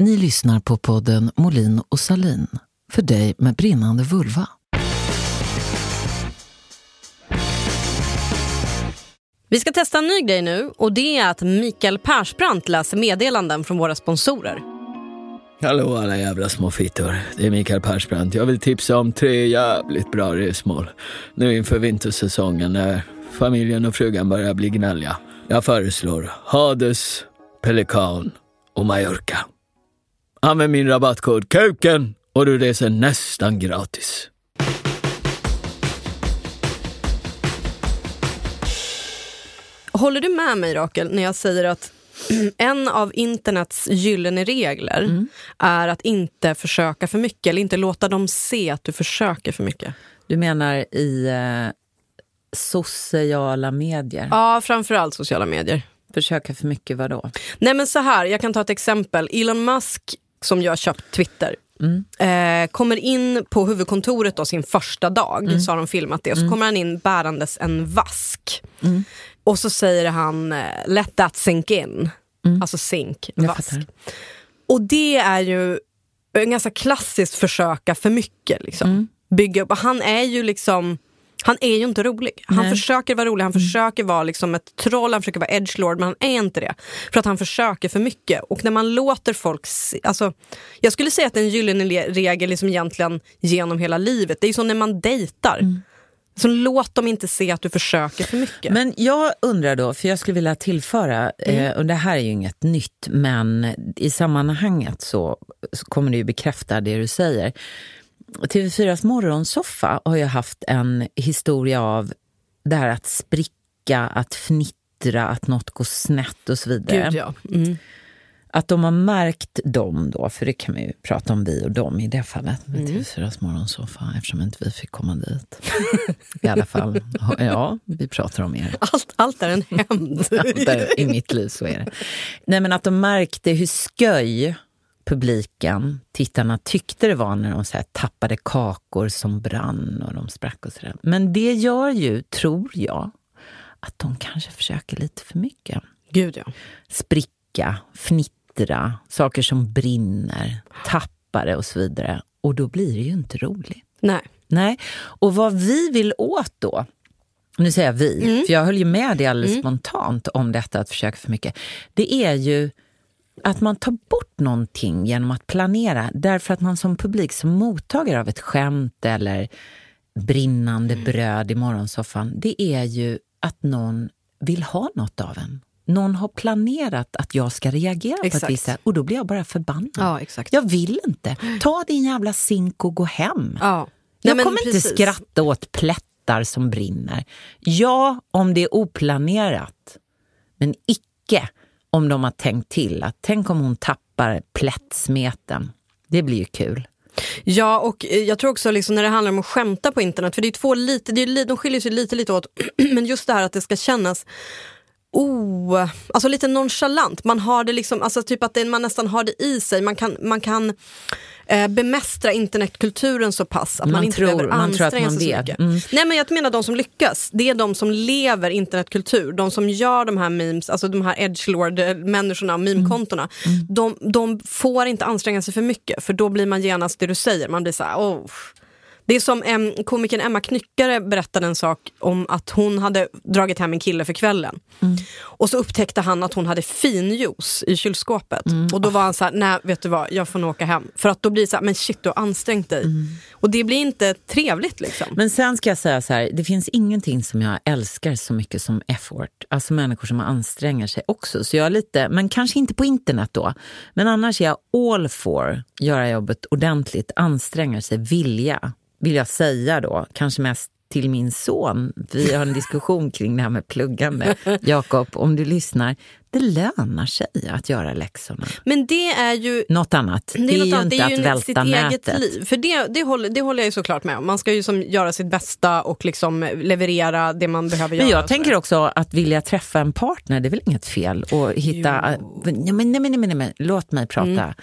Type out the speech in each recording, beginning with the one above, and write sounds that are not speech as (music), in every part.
Ni lyssnar på podden Molin och Salin för dig med brinnande vulva. Vi ska testa en ny grej nu och det är att Mikael Persbrandt läser meddelanden från våra sponsorer. Hallå alla jävla små fittor. Det är Mikael Persbrandt. Jag vill tipsa om tre jävligt bra resmål. Nu inför vintersäsongen när familjen och frugan börjar bli gnälliga. Jag föreslår Hades, Pelikan och Mallorca. Använd min rabattkod KUKEN och du reser nästan gratis. Håller du med mig Rakel när jag säger att (clears throat) en av internets gyllene regler Mm. är att inte försöka för mycket eller inte låta dem se att du försöker för mycket? Du menar i eh, sociala medier? Ja, framförallt sociala medier. Försöka för mycket vadå? Nej men så här, jag kan ta ett exempel. Elon Musk som har köpt Twitter eh, kommer in på huvudkontoret då, sin första dag, så har de filmat det. Så kommer han in bärandes en vask. Och så säger han eh, let that sink in. Alltså sink, Jag vask. Och det är ju en ganska klassiskt försöka för mycket. Liksom. Bygga upp. Han är ju liksom han är ju inte rolig. Han Nej. försöker vara rolig, han försöker vara liksom ett troll, han försöker vara edgelord, men han är inte det. För att han försöker för mycket. Och när man låter folk se, alltså, Jag skulle säga att det är en gyllene le- regel liksom egentligen genom hela livet. Det är som när man dejtar. Så låt dem inte se att du försöker för mycket. Men jag undrar då, för jag skulle vilja tillföra, eh, och det här är ju inget nytt, men i sammanhanget så, så kommer det ju bekräfta det du säger. TV4s morgonsoffa har ju haft en historia av det här att spricka, att fnittra, att något går snett och så vidare. Gud ja. Mm. Att de har märkt dem då, för det kan man ju prata om vi och dem i det fallet med TV4s morgonsoffa eftersom inte vi fick komma dit. I alla fall, ja, vi pratar om er. Allt, allt är en hämnd. I mitt liv så är det. Nej men att de märkte hur sköj publiken, tittarna tyckte det var när de så tappade kakor som brann och de sprack och sådär. Men det gör ju, tror jag, att de kanske försöker lite för mycket. Gud ja. Spricka, fnittra, saker som brinner, tappare och så vidare. Och då blir det ju inte roligt. Nej. Nej, och vad vi vill åt då, nu säger jag vi, för jag höll ju med dig alldeles spontant om detta att försöka för mycket. Det är ju att man tar bort någonting genom att planera därför att man som publik, som mottagare av ett skämt eller brinnande bröd i morgonsoffan, det är ju att någon vill ha något av en. Någon har planerat att jag ska reagera på Exakt. ett visst sätt och då blir jag bara förbannad. Ja, exakt. Jag vill inte. Ta din jävla zink och gå hem. Ja. Jag Nej, kommer inte precis. skratta åt plättar som brinner. Ja, om det är oplanerat. Men icke om de har tänkt till. att Tänk om hon tappar plättsmeten. Det blir ju kul. Ja, och eh, jag tror också liksom när det handlar om att skämta på internet, för det är två lite, det är, de skiljer sig lite, lite åt, (clears throat) men just det här att det ska kännas Oh, alltså lite nonchalant. Man har det liksom, alltså typ att det, man nästan har det i sig. Man kan, man kan eh, bemästra internetkulturen så pass att man, Man inte tror- behöver anstränga man sig så mycket. Mm. Nej men jag menar de som lyckas. Det är de som lever internetkultur. De som gör de här memes, alltså de här edgelord-människorna och meme-kontona. Mm. De, de får inte anstränga sig för mycket för då blir man genast det du säger. Man blir så här, oh. Det är som em, komikern Emma Knyckare berättade en sak om att hon hade dragit hem en kille för kvällen. Och så upptäckte han att hon hade finjuice i kylskåpet. Och då var han så här, nej vet du vad, jag får nog åka hem. För att då blir det så här, men shit du har ansträngt dig. Och det blir inte trevligt liksom. Men sen ska jag säga så här, det finns ingenting som jag älskar så mycket som effort. Alltså människor som anstränger sig också. Så jag är lite, men kanske inte på internet då. Men annars är jag all for göra jobbet ordentligt, anstränga sig, vilja. Vill jag säga då, kanske mest till min son. Vi har en diskussion (laughs) kring det här med pluggande. Jakob, om du lyssnar, det lönar sig att göra läxorna. Men det är ju Något annat. Det är, något ju annat. inte det är ju att välta sitt nätet. eget liv. För det, det, håller, det håller jag ju såklart med om. Man ska ju som göra sitt bästa och liksom leverera det man behöver Men göra. jag och tänker också att vilja träffa en partner, det är väl inget fel att hitta... Nej, men, nej, men, nej, men, nej, men, låt mig prata. Mm.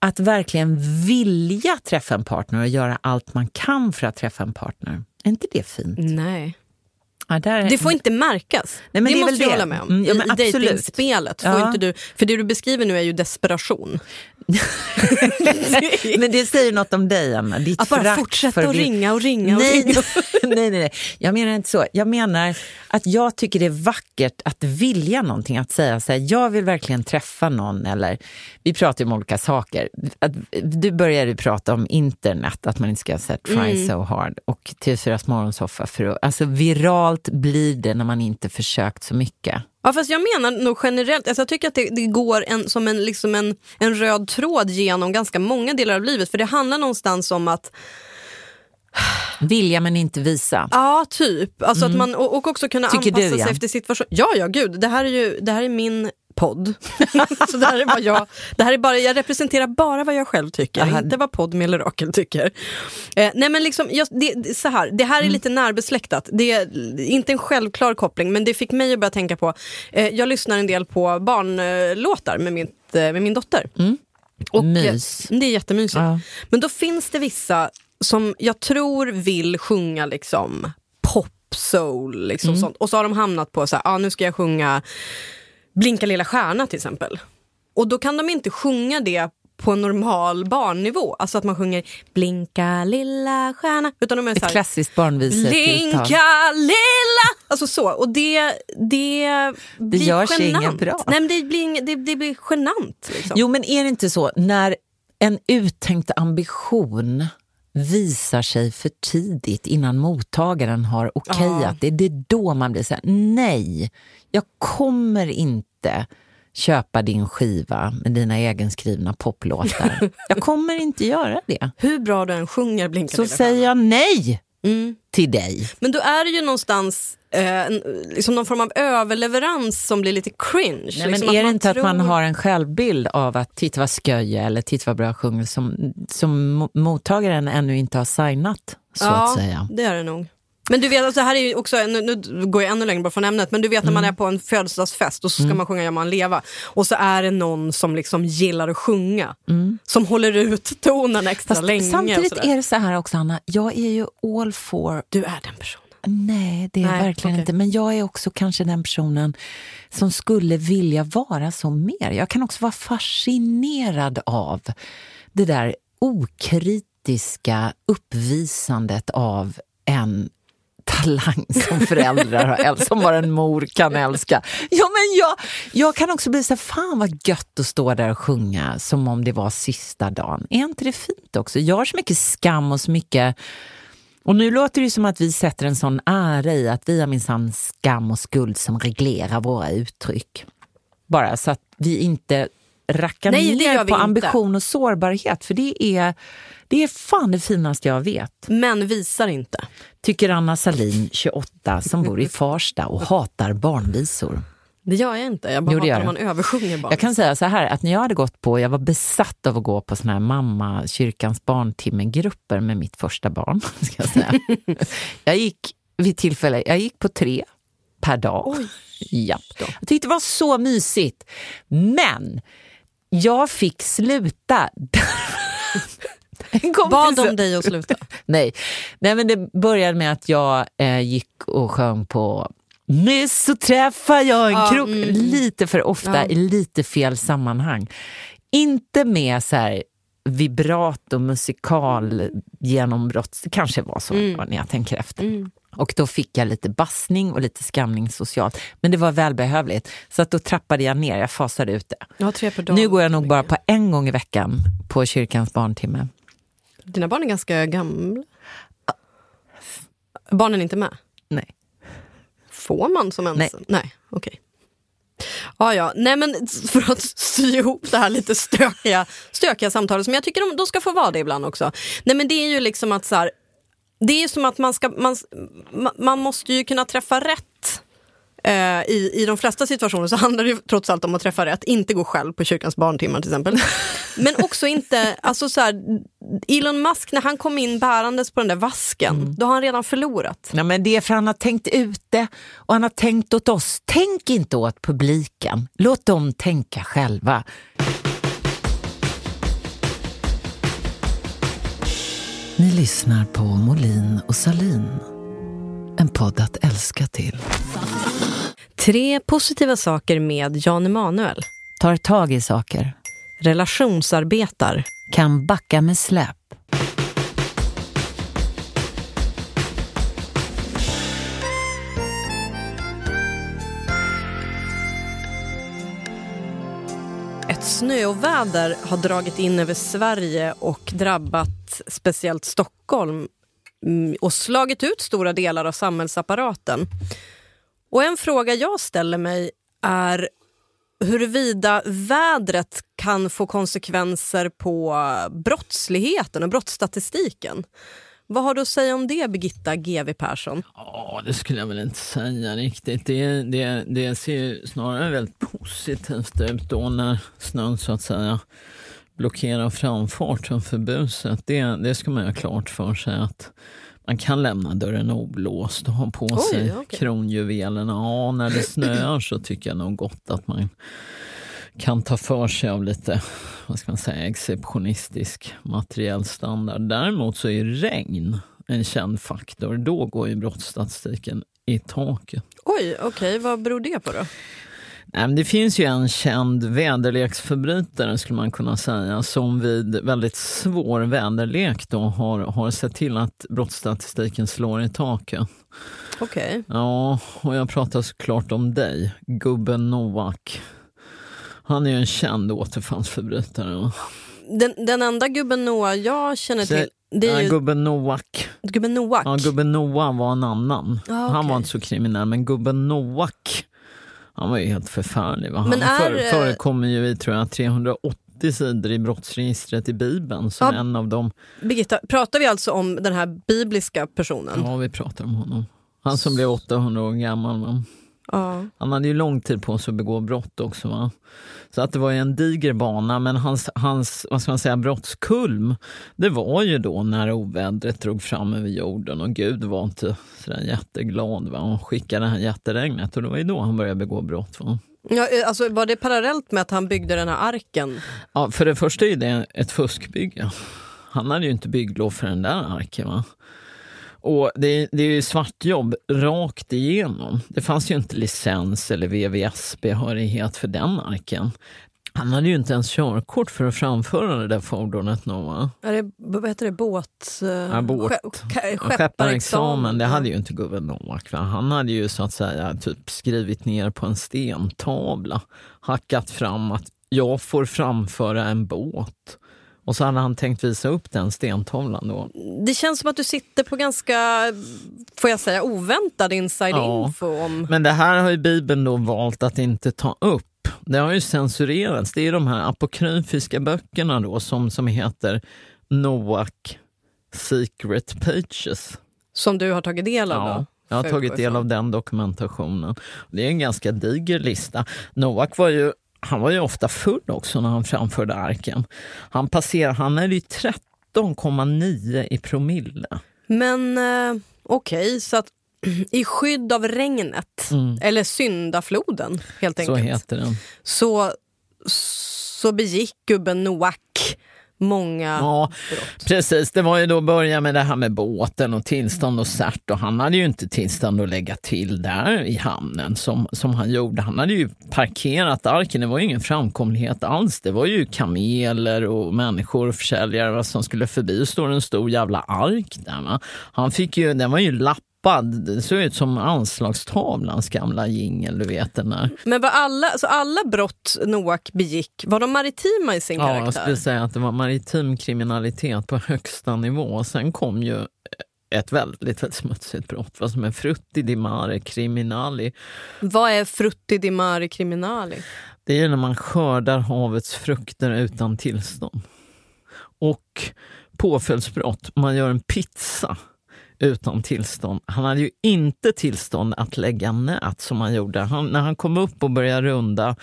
Att verkligen vilja träffa en partner och göra allt man kan för att träffa en partner. Är inte det fint? Nej. Ja, där, Det får inte märkas. Nej, det, det är måste det. hålla med om. Mm, ja, I, dejtingspelet får Ja. inte du... För det du beskriver nu är ju desperation. (laughs) Men det säger något om dig, Anna. Ditt Att bara fortsätta att ringa och ringa och nej, ringa. (laughs) nej, nej, nej. Jag menar inte så. Jag menar att jag tycker det är vackert att vilja någonting. Att säga så här, jag vill verkligen träffa någon. Eller, vi pratar ju om olika saker. Att, du började prata om internet, att man inte ska säga try Mm. so hard. Och TV4s morgonsoffa. För att, alltså, viralt blir det när man inte försökt så mycket. Ja, fast jag menar nog generellt, alltså jag tycker att det, det går en, som en, liksom en, en röd tråd genom ganska många delar av livet. För det handlar någonstans om att, Vilja men inte visa. ja typ, alltså att man, och, och också kunna Mm. Tycker anpassa du, ja. sig efter situation. Ja, ja gud, det här är ju det här är min podd. (laughs) så det här är vad jag, det här är bara, jag representerar bara vad jag själv tycker, Aha. inte vad podd med Rakel tycker. Eh, nej men liksom, just, det, så här, det Mm. här är lite närbesläktat. Det är inte en självklar koppling men det fick mig att börja tänka på, eh, jag lyssnar en del på barnlåtar med, mitt, eh, med min dotter. Och, eh, Mys. Det är jättemysigt. Ja. Men då finns det vissa som jag tror vill sjunga liksom pop soul liksom Mm. sånt. och så har de hamnat på så här, ah, nu ska jag sjunga Blinka lilla stjärna till exempel. Och då kan de inte sjunga det på en normal barnnivå, alltså att man sjunger Blinka lilla stjärna, utan de är så här, klassiskt barnvisetilltal. Blinka lilla... Alltså så. Och det, det blir gör sig genant. inget bra. Nej, men det, blir, inget- det, det blir genant. Liksom. Jo, men är det inte så när en uttänkt ambition visar sig för tidigt innan mottagaren har okejat Ja. det, det är då man blir så här, nej, jag kommer inte köpa din skiva med dina egenskrivna poplåtar. (laughs) jag kommer inte göra det. Hur bra du än sjunger Blinka Så säger jag nej Mm. till dig. Men då är det ju någonstans eh, liksom någon form av överleverans som blir lite cringe. Nej, men liksom är det inte att man tror- har en självbild av att titta vad är eller titta vad bra jag sjunger som, som mo- mottagaren ännu inte har signat, så ja, att säga. det är det nog. Men du vet, alltså, här är ju också, nu, nu går jag ännu längre bort från ämnet, men du vet när man Mm. är på en födelsedagsfest och så ska man sjunga Ja man leva och så är det någon som liksom gillar att sjunga, som håller ut tonen extra Mm. Fast länge. samtidigt är det så här också, Anna. Jag är ju all for... Du är den personen. Nej, det är jag Nej, verkligen okej. inte. Men jag är också kanske den personen som skulle vilja vara som mer. Jag kan också vara fascinerad av det där okritiska uppvisandet av en talang som föräldrar har, som bara en mor kan älska. Ja, men jag, jag kan också bli så här, fan vad gött att stå där och sjunga som om det var sista dagen. Är inte det fint också? Jag har så mycket skam och så mycket och nu låter det som att vi sätter en sån ära i att vi har minsann skam och skuld som reglerar våra uttryck. Bara så att vi inte rackar Nej, ner på inte. ambition och sårbarhet. För det är, det är fan det finaste jag vet. Men visar inte. Tycker Anna Salin, 28, som bor i Farsta och hatar barnvisor. Det gör jag inte. Jag bara Jo, hatar man översjunger barn. Jag kan säga så här, att när jag hade gått på, jag var besatt av att gå på såna här mamma, kyrkans barntimmegrupper med mitt första barn. (laughs) Ska jag, säga. jag gick vid tillfälle, jag gick på tre per dag. Ja. Jag tyckte det var så mysigt. Men jag fick sluta. Bad de dig att sluta? Nej. Nej, men det började med att jag eh, gick och sjöng på Nyss så träffade jag en Ja, krok. mm. Lite för ofta Ja. i lite fel sammanhang. Inte med så här vibrato, musikal, genombrott. Det kanske var så när jag tänker efter. Mm. Och då fick jag lite bassning och lite skamning socialt. Men det var välbehövligt. Så att då trappade jag ner, jag fasade ut det. Dag. Nu går jag nog bara på en gång i veckan på kyrkans barntimme. Dina barn är ganska gamla. Barnen är inte med? Nej. Får man som ens? Nej. Nej, okej. Ja, ja. Nej, men för att sy ihop det här lite stökiga, stökiga samtalet som jag tycker de, de ska få vara det ibland också. Nej, men det är ju liksom att så här, det är som att man ska, man- man måste ju kunna träffa rätt. Eh, i, I de flesta situationer så handlar det ju trots allt om att träffa rätt, inte gå själv på kyrkans barntimmar till exempel. (laughs) Men också inte, alltså så här, Elon Musk när han kom in bärandes på den där vasken, då har han redan förlorat. Ja, men det är för han har tänkt ut det och han har tänkt åt oss. Tänk inte åt publiken. Låt dem tänka själva. Ni lyssnar på Molin och Salin. En podd att älska till. Tre positiva saker med Jan Emanuel. Tar tag i saker. Relationsarbetar. Kan backa med släp. Ett snöoväder har dragit in över Sverige och drabbat speciellt Stockholm mm, och slagit ut stora delar av samhällsapparaten. Och en fråga jag ställer mig är huruvida vädret kan få konsekvenser på brottsligheten och brottsstatistiken. Vad har du att säga om det, Birgitta GW Persson? Ja, det skulle jag väl inte säga riktigt. Det, det, det ser snarare väldigt positivt ut då när snön så att säga blockerar framfarten för buset. Det, det ska man ha klart för sig att man kan lämna dörren oblåst och ha på Oj, sig okej. kronjuvelerna. Ja, när det snöar så tycker jag nog gott att man kan ta för sig av lite vad ska man säga, exceptionistisk materiell standard. Däremot så är regn en känd faktor. Då går ju brottsstatistiken i taket. Oj, okej, vad beror det på då? Det finns ju en känd väderleksförbrytare skulle man kunna säga som vid väldigt svår väderlek då har, har sett till att brottsstatistiken slår i taket. Okej. Ja, och jag pratar såklart om dig, gubben Novak. Han är ju en känd återfallsförbrytare. Den, den enda gubben Noah jag känner Så- till, det är ju gubben Novak. gubben Noak. Ja, gubben Noah var en annan. Ah, Han okej. var inte så kriminell, men gubben Novak, han var ju helt förfärlig. Va? Han Men är, eh, förekommer ju i tror jag, 380 sidor i brottsregistret i Bibeln som Ja. en av dem. Birgitta, pratar vi alltså om den här bibliska personen? Ja, vi pratar om honom. Han som blev 800 år gammal. Va? Ja. Han hade ju lång tid på sig att begå brott också. Va? Så att det var ju en diger bana, men hans, hans vad ska man säga, brottskulm det var ju då när ovädret drog fram över jorden och Gud var inte sådär jätteglad. Va? Och skickade det här jätteregnet och det var ju då han började begå brott. Va? Ja, eh, alltså, var det parallellt med att han byggde den här arken? Ja, för det första är det ett fuskbygge. Han hade ju inte bygglov för den där arken. Va? Och det, det är ju svartjobb rakt igenom. Det fanns ju inte licens eller VVS-behörighet för den arken. Han hade ju inte ens körkort för att framföra det där fordonet. Noah. Är det, vad heter det, båt... eh, Ja, båt. skepp- Skepparexamen, det hade ju inte gubben Novak. Va? Han hade ju så att säga typ skrivit ner på en stentavla, hackat fram att jag får framföra en båt. Och så hade han tänkt visa upp den stentavlan då. Det känns som att du sitter på ganska, får jag säga, oväntad inside Ja. info om... Men det här har ju Bibeln då valt att inte ta upp. Det har ju censurerats. Det är de här apokryfiska böckerna då som, som heter Noak Secret Pages. Som du har tagit del av? Ja, då? jag har tagit del av den dokumentationen. Det är en ganska diger lista. Noak var ju, han var ju ofta full också när han framförde arken. Han, passerade, han är ju 13,9 i promille. Men eh, okej, så att (clears throat) i skydd av regnet, eller syndafloden helt Mm. Så enkelt, heter den. så, så begick gubben Noak många Ja, brott. precis. Det var ju då börja med det här med båten och tillstånd och cert och han hade ju inte tillstånd att lägga till där i hamnen som, som han gjorde. Han hade ju parkerat arken, det var ju ingen framkomlighet alls. Det var ju kameler och människor och försäljare som skulle förbi. Och står en stor jävla ark där. Va? Han fick ju, den var ju lappad. Det såg ut som anslagstavlans gamla jingel, du vet den där. Men var alla, så alla brott Noak begick, var de maritima i sin Ja, jag karaktär? skulle säga att det var maritim kriminalitet på högsta nivå. Sen kom ju ett väldigt, väldigt smutsigt brott, vad som är frutti di mare criminali. Vad är frutti di mare criminali? Det är när man skördar havets frukter utan tillstånd. Och påföljdsbrott, man gör en pizza utan tillstånd. Han hade ju inte tillstånd att lägga nät som han gjorde. Han, när han kom upp och började runda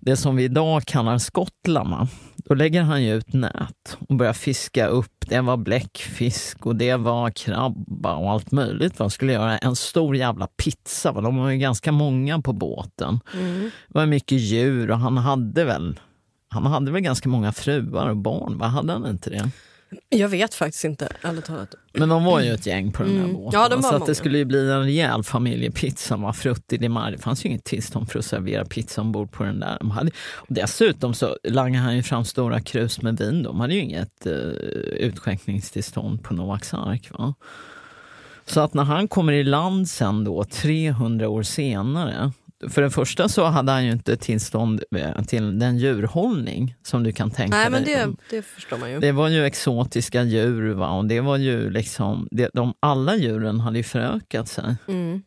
det som vi idag kallar skottlarna, då lägger han ju ut nät och börjar fiska upp. Det var bläckfisk och det var krabba och allt möjligt. Han skulle göra en stor jävla pizza. va. De var ju ganska många på båten. Det var mycket djur och han hade väl han hade väl ganska många fruar och barn, va? hade han inte det? Jag vet faktiskt inte, ärligt talat. Men de var ju ett gäng på den där Mm. båten. Ja, de så det skulle ju bli en rejäl familjepizza med frutti di mare. Det fanns ju inget tillstånd för att servera pizza ombord på den där. De hade, och dessutom så langade han ju fram stora krus med vin. De hade ju inget uh, utskänkningstillstånd på Noaks ark. Va? Så att när han kommer i land sen då, 300 år senare, för det första så hade han ju inte tillstånd eh, till den djurhållning som du kan tänka Nej men dig. det, det förstår man ju. Det var ju exotiska djur va? och det var ju liksom, det, de, alla djuren hade ju förökat sig. Mm.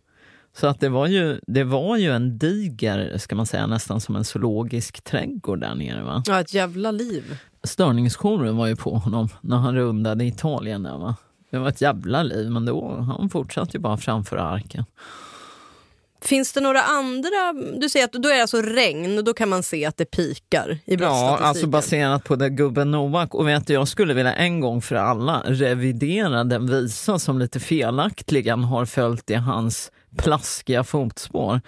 Så att det var, ju, det var ju en diger, ska man säga, nästan som en zoologisk trädgård där nere. Va? Ja, ett jävla liv. Störningsjouren var ju på honom när han rundade Italien. Där, va? Det var ett jävla liv, men då, han fortsatte ju bara framför arken. Finns det några andra, du säger att då är det alltså regn och då kan man se att det pikar i Ja, alltså baserat på det gubben Novak. Och vet du, jag skulle vilja en gång för alla revidera den visa som lite felaktigen har följt i hans plaskiga fotspår.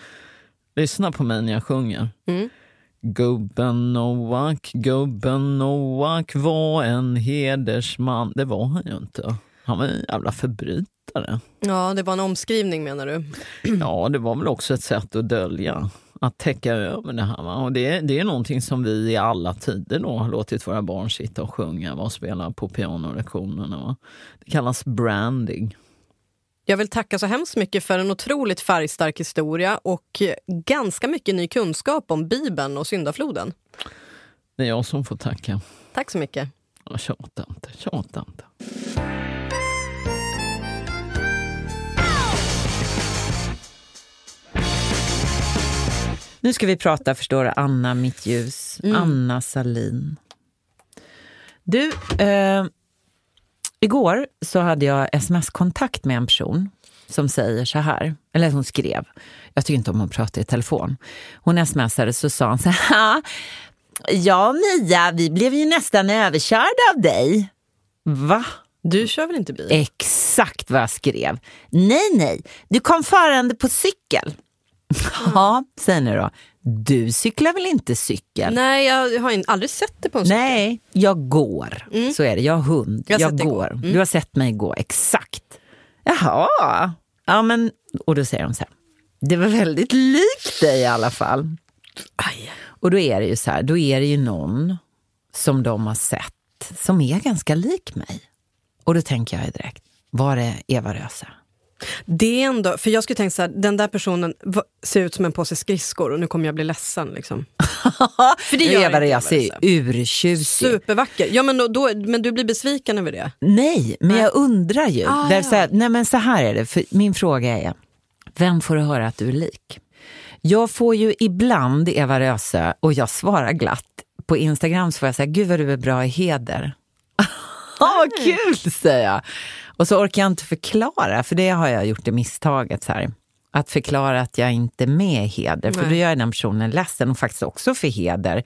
Lyssna på mig när jag sjunger. Mm. Gubben Novak, gubben Novak var en hedersman. Det var han ju inte. Han var en jävla förbrytare. Ja, det var en omskrivning menar du? (clears throat) Ja, det var väl också ett sätt att dölja, att täcka över det här. Va? Och det, det är någonting som vi i alla tider då har låtit våra barn sitta och sjunga va? och spela på pianolektionerna. Va? Det kallas branding. Jag vill tacka så hemskt mycket för en otroligt färgstark historia och ganska mycket ny kunskap om Bibeln och syndafloden. Det är jag som får tacka. Tack så mycket. Ja, Tjata inte, tjata inte. Nu ska vi prata, förstår du, Anna mitt ljus. Anna Salin. Du, eh, igår så hade jag sms-kontakt med en person som säger så här, eller hon skrev, jag tycker inte om att prata i telefon. Hon smsade så sa hon så här, ja Mia, vi blev ju nästan överkörda av dig. Va? Du kör väl inte bil? Exakt vad jag skrev. Nej, nej, du kom farande på cykel. Ja, säg nu då. Du cyklar väl inte cykel? Nej, jag har aldrig sett det på en cykel. Nej, jag går. Så är det. Jag har hund. Jag Jag, går. Du har sett mig gå, exakt. Jaha. Ja, men, och då säger hon så här. Det var väldigt likt dig i alla fall. Aj. Och då är det ju så här, då är det ju någon som de har sett som är ganska lik mig. Och då tänker jag direkt, var det Eva Röse? Det är ändå, för jag skulle tänka så här, den där personen ser ut som en påse skridskor och nu kommer jag bli ledsen. Liksom. (laughs) För det gör Eva är urtjusig. Supervacker. Ja, men, då, då, men du blir besviken över det? Nej, men jag undrar ju. Ah, där ja. så här, nej men så här är det, för min fråga är, vem får du höra att du är lik? Jag får ju ibland Eva Röse, och jag svarar glatt, på Instagram så får jag säga, gud vad du är bra i heder. (laughs) Ja, vad kul säger jag. Och så orkar jag inte förklara, för det har jag gjort det misstaget. Så här. Att förklara att jag inte är med i heder, för Nej. då gör jag den personen ledsen och faktiskt också för heder.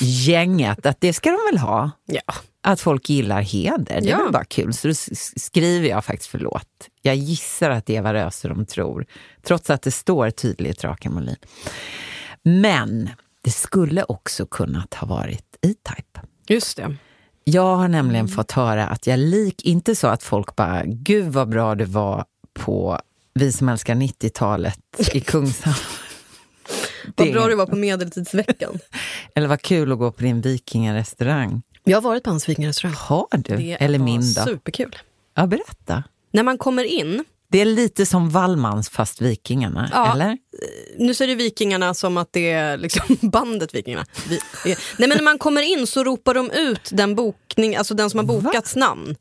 Gänget, att det ska de väl ha Ja. att folk gillar heder. Det är Ja. väl bara kul. Så då skriver jag faktiskt förlåt. Jag gissar att det är Eva Röse de tror, trots att det står tydligt Rakel Molin. Men det skulle också kunnat ha varit E-Type. Just det. Jag har nämligen fått höra att jag lik, inte så att folk bara, gud vad bra det var på Vi som älskar 90-talet i (laughs) Kungshamn. Vad bra du var på medeltidsveckan. (laughs) Eller vad kul att gå på din vikingarestaurang. Jag har varit på hans vikingarestaurang. Har du? Det Eller min då? superkul. Ja, berätta. När man kommer in, Det är lite som Wallmans fast Vikingarna, Ja. eller? nu ser det Vikingarna som att det är liksom (laughs) bandet Vikingarna. Vi, nej men när man kommer in så ropar de ut den bokning, alltså den som har bokats namn.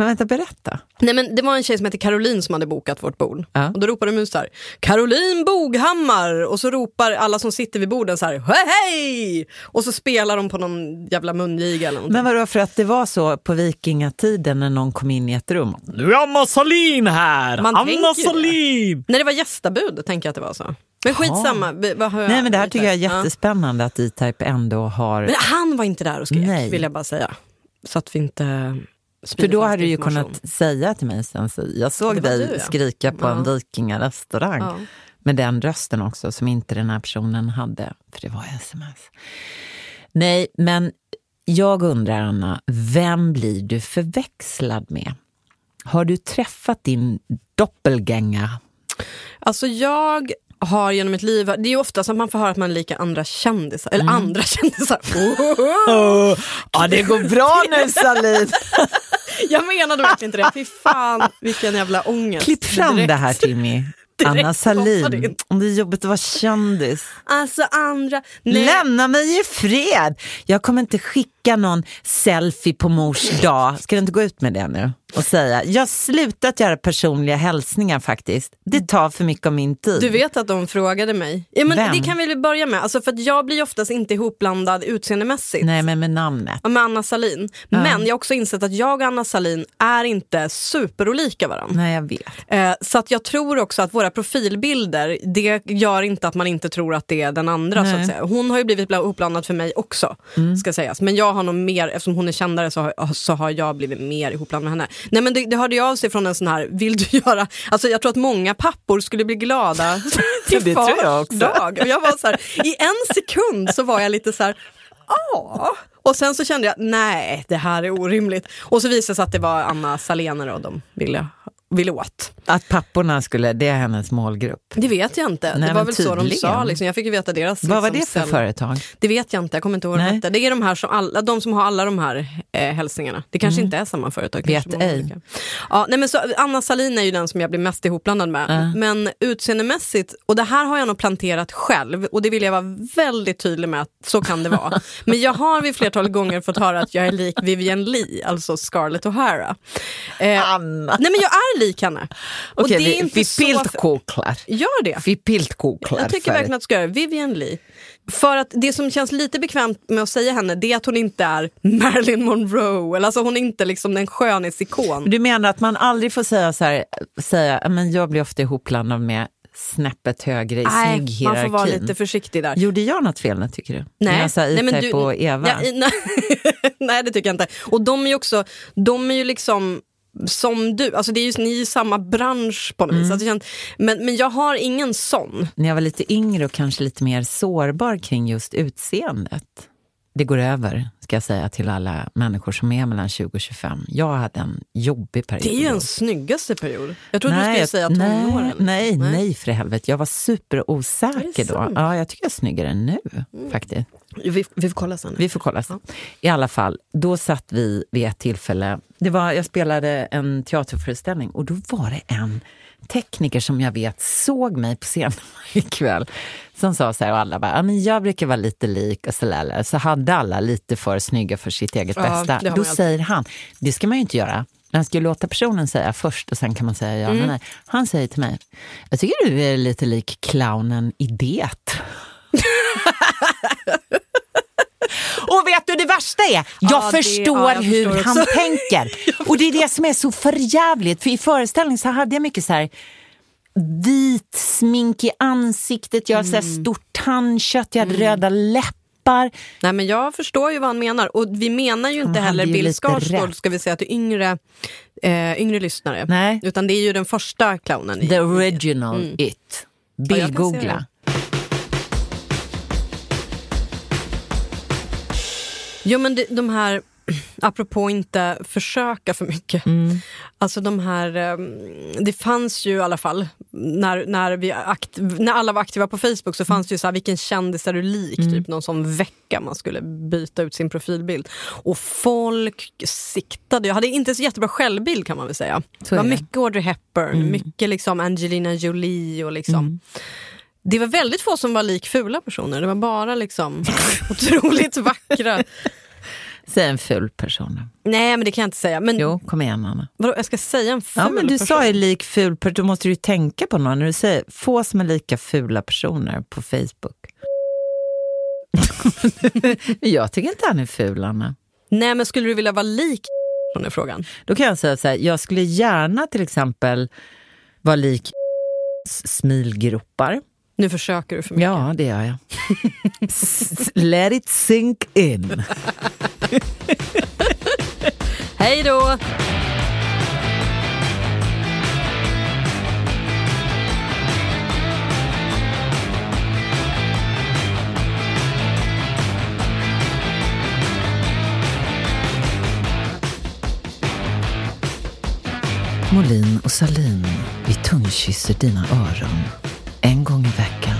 Men vänta, berätta. Nej men det var en tjej som hette Caroline som hade bokat vårt bord. Ja. Och då ropar de ut så här, Caroline Boghammar! Och så ropar alla som sitter vid borden så här, hej hej! Och så spelar de på någon jävla mungiga eller någonting. Men vadå, för att det var så på vikingatiden när någon kom in i ett rum? Nu är Anna Salin här! Man tänker Anna. Salin! När det var gästabud tänker jag att det var så. Men skitsamma. vi- Vad har jag Nej men det här tycker jag är Ja. jättespännande att E-Type ändå har... Men han var inte där och skrek, Nej. vill jag bara säga. Så att vi inte För då hade du ju kunnat säga till mig sen, jag såg dig du, ja. skrika på en Ja. vikingarestaurang. Ja. Med den rösten också, som inte den här personen hade. För det var sms. Nej, men Jag undrar, Anna, vem blir du förväxlad med? Har du träffat din doppelgänger? Alltså jag har genom mitt liv, det är ju ofta att man får höra att man är lika andra kändisar, eller andra kändisar. Oh, (laughs) ja, det går bra (laughs) nu Salin. (laughs) jag menade verkligen inte det. Fy fan vilken jävla ångest. Klipp fram Direkt. det här Timmy. Anna Salin. in. Om det är jobbigt att vara kändis. Alltså andra... Nej. Lämna mig i fred! Jag kommer inte skicka någon selfie på mors dag. Ska du inte gå ut med det nu? Och säga, jag har slutat göra personliga hälsningar faktiskt. Det tar för mycket av min tid. Du vet att de frågade mig. Ja, men Vem? det kan vi väl börja med. Alltså, för jag blir oftast inte ihopblandad utseendemässigt. Nej, men med namnet. Ja, med Anna Salin. Men jag har också insett att jag och Anna Salin är inte superolika varandra. Nej, jag vet. Eh, så att jag tror också att våra profilbilder, det gör inte att man inte tror att det är den andra. Så att säga. Hon har ju blivit bla- ihopblandad för mig också, ska sägas. Men jag har nog mer, eftersom hon är kändare så har, så har jag blivit mer ihopblandad med henne. Nej men det, det hörde jag av sig från en sån här, vill du göra, alltså jag tror att många pappor skulle bli glada till (laughs) Det tror jag fars också. dag. Och jag var så här, i en sekund så var jag lite så här, ja. Och sen så kände jag, nej det här är orimligt. Och så visade det sig att det var Anna Salener och de ville, ville åt. Att papporna skulle, det är hennes målgrupp. Det vet jag inte. Nej, det var väl så de tydligen. sa. Liksom. Jag fick ju veta deras... Vad var liksom, det för ställ- företag? Det vet jag inte, jag kommer inte ihåg vad hette. Det är de här som, alla, de som har alla de här eh, hälsningarna. Det kanske inte är samma företag. Mm. Vet ej. Ja, nej, men så, Anna Salin är ju den som jag blir mest ihopblandad med. Ja. Men utseendemässigt, och det här har jag nog planterat själv och det vill jag vara väldigt tydlig med att så kan det vara. (laughs) men jag har vid flertal gånger fått höra att jag är lik Vivian Lee, alltså Scarlett O'Hara. Eh, Anna! nej men jag är lik henne. Okej, är vi, piltkoklar. Gör det. Vi piltkoklar Jag tycker verkligen att du ska göra det. Vivian Lee. För att det som känns lite bekvämt med att säga henne det är att hon inte är Marilyn Monroe. Eller alltså hon är inte liksom en skönhetsikon. Du menar att man aldrig får säga så här, säga, men jag blir ofta ihopblandad med snäppet högre i Nej, snygghierarkin. man får vara lite försiktig där. Gjorde jag något fel nu tycker du? När jag sa nej, men E-Type och Eva? Ja, nej, (laughs) nej, det tycker jag inte. Och de är ju också, de är ju liksom som du, alltså det är ju, ni är ju samma bransch på något Mm. vis. Alltså, känns- men, men jag har ingen sån. När jag var lite yngre och kanske lite mer sårbar kring just utseendet. Det går över, ska jag säga till alla människor som är mellan 20 och 25. Jag hade en jobbig period. Det är ju en snyggaste period. Jag trodde du Nej, skulle säga tonåren. nej, nej, nej, för helvete. Jag var superosäker då. Ja, jag tycker jag är snyggare nu, faktiskt. Vi, vi får kolla sen. Vi får kolla sen. I alla fall, då satt vi vid ett tillfälle, det var, jag spelade en teaterföreställning och då var det en tekniker som jag vet såg mig på scenen (laughs) ikväll. Som sa så här och alla bara, ja, men jag brukar vara lite lik och så, där. så hade alla lite för snygga för sitt eget Ja, bästa. Då säger han, det ska man ju inte göra. Man ska ju låta personen säga först och sen kan man säga ja Mm. nej. Han säger till mig, jag tycker du är lite lik clownen i det. (laughs) Och vet du det värsta är? Jag Ja, det- förstår ja, jag hur förstår han (laughs) tänker. Och det är det som är så förjävligt. För i föreställningen så hade jag mycket så här vit smink i ansiktet, jag hade Mm. stort tandkött, jag hade röda läppar. Nej men jag förstår ju vad han menar och vi menar ju inte heller Bill Skarsgård ska vi säga till yngre, eh, yngre lyssnare. Nej. Utan det är ju den första clownen. i- The original it. Mm. Ja, jag Jo men det, de här, (clears throat) apropå inte försöka för mycket. Mm. Alltså de här, ehm, det fanns ju i alla fall, när, när, vi akt, när alla var aktiva på Facebook så fanns det ju så här, vilken kändis är du lik? Mm. Typ någon sån vecka man skulle byta ut sin profilbild. Och folk siktade, jag hade inte så jättebra självbild kan man väl säga. Så det var det. mycket Audrey Hepburn, Mm. mycket liksom Angelina Jolie och liksom Det var väldigt få som var lik fula personer, det var bara liksom (laughs) otroligt vackra. Säg en ful person. Nej men det kan jag inte säga. Men Jo, kom igen Anna. vadå, jag ska säga en ful Ja, men du person? sa ju lik ful person, då måste du ju tänka på någon. När du säger få som är lika fula personer på Facebook. (laughs) jag tycker inte han är ful, Anna. Nej men skulle du vilja vara lik (laughs) är frågan. Då kan jag säga så här, jag skulle gärna till exempel vara lik (laughs) smilgropar. Nu försöker du för mycket. Ja, det gör jag. Let it sink in. Hej då! Molin och Salin, vi tungkysser dina öron en gång i veckan.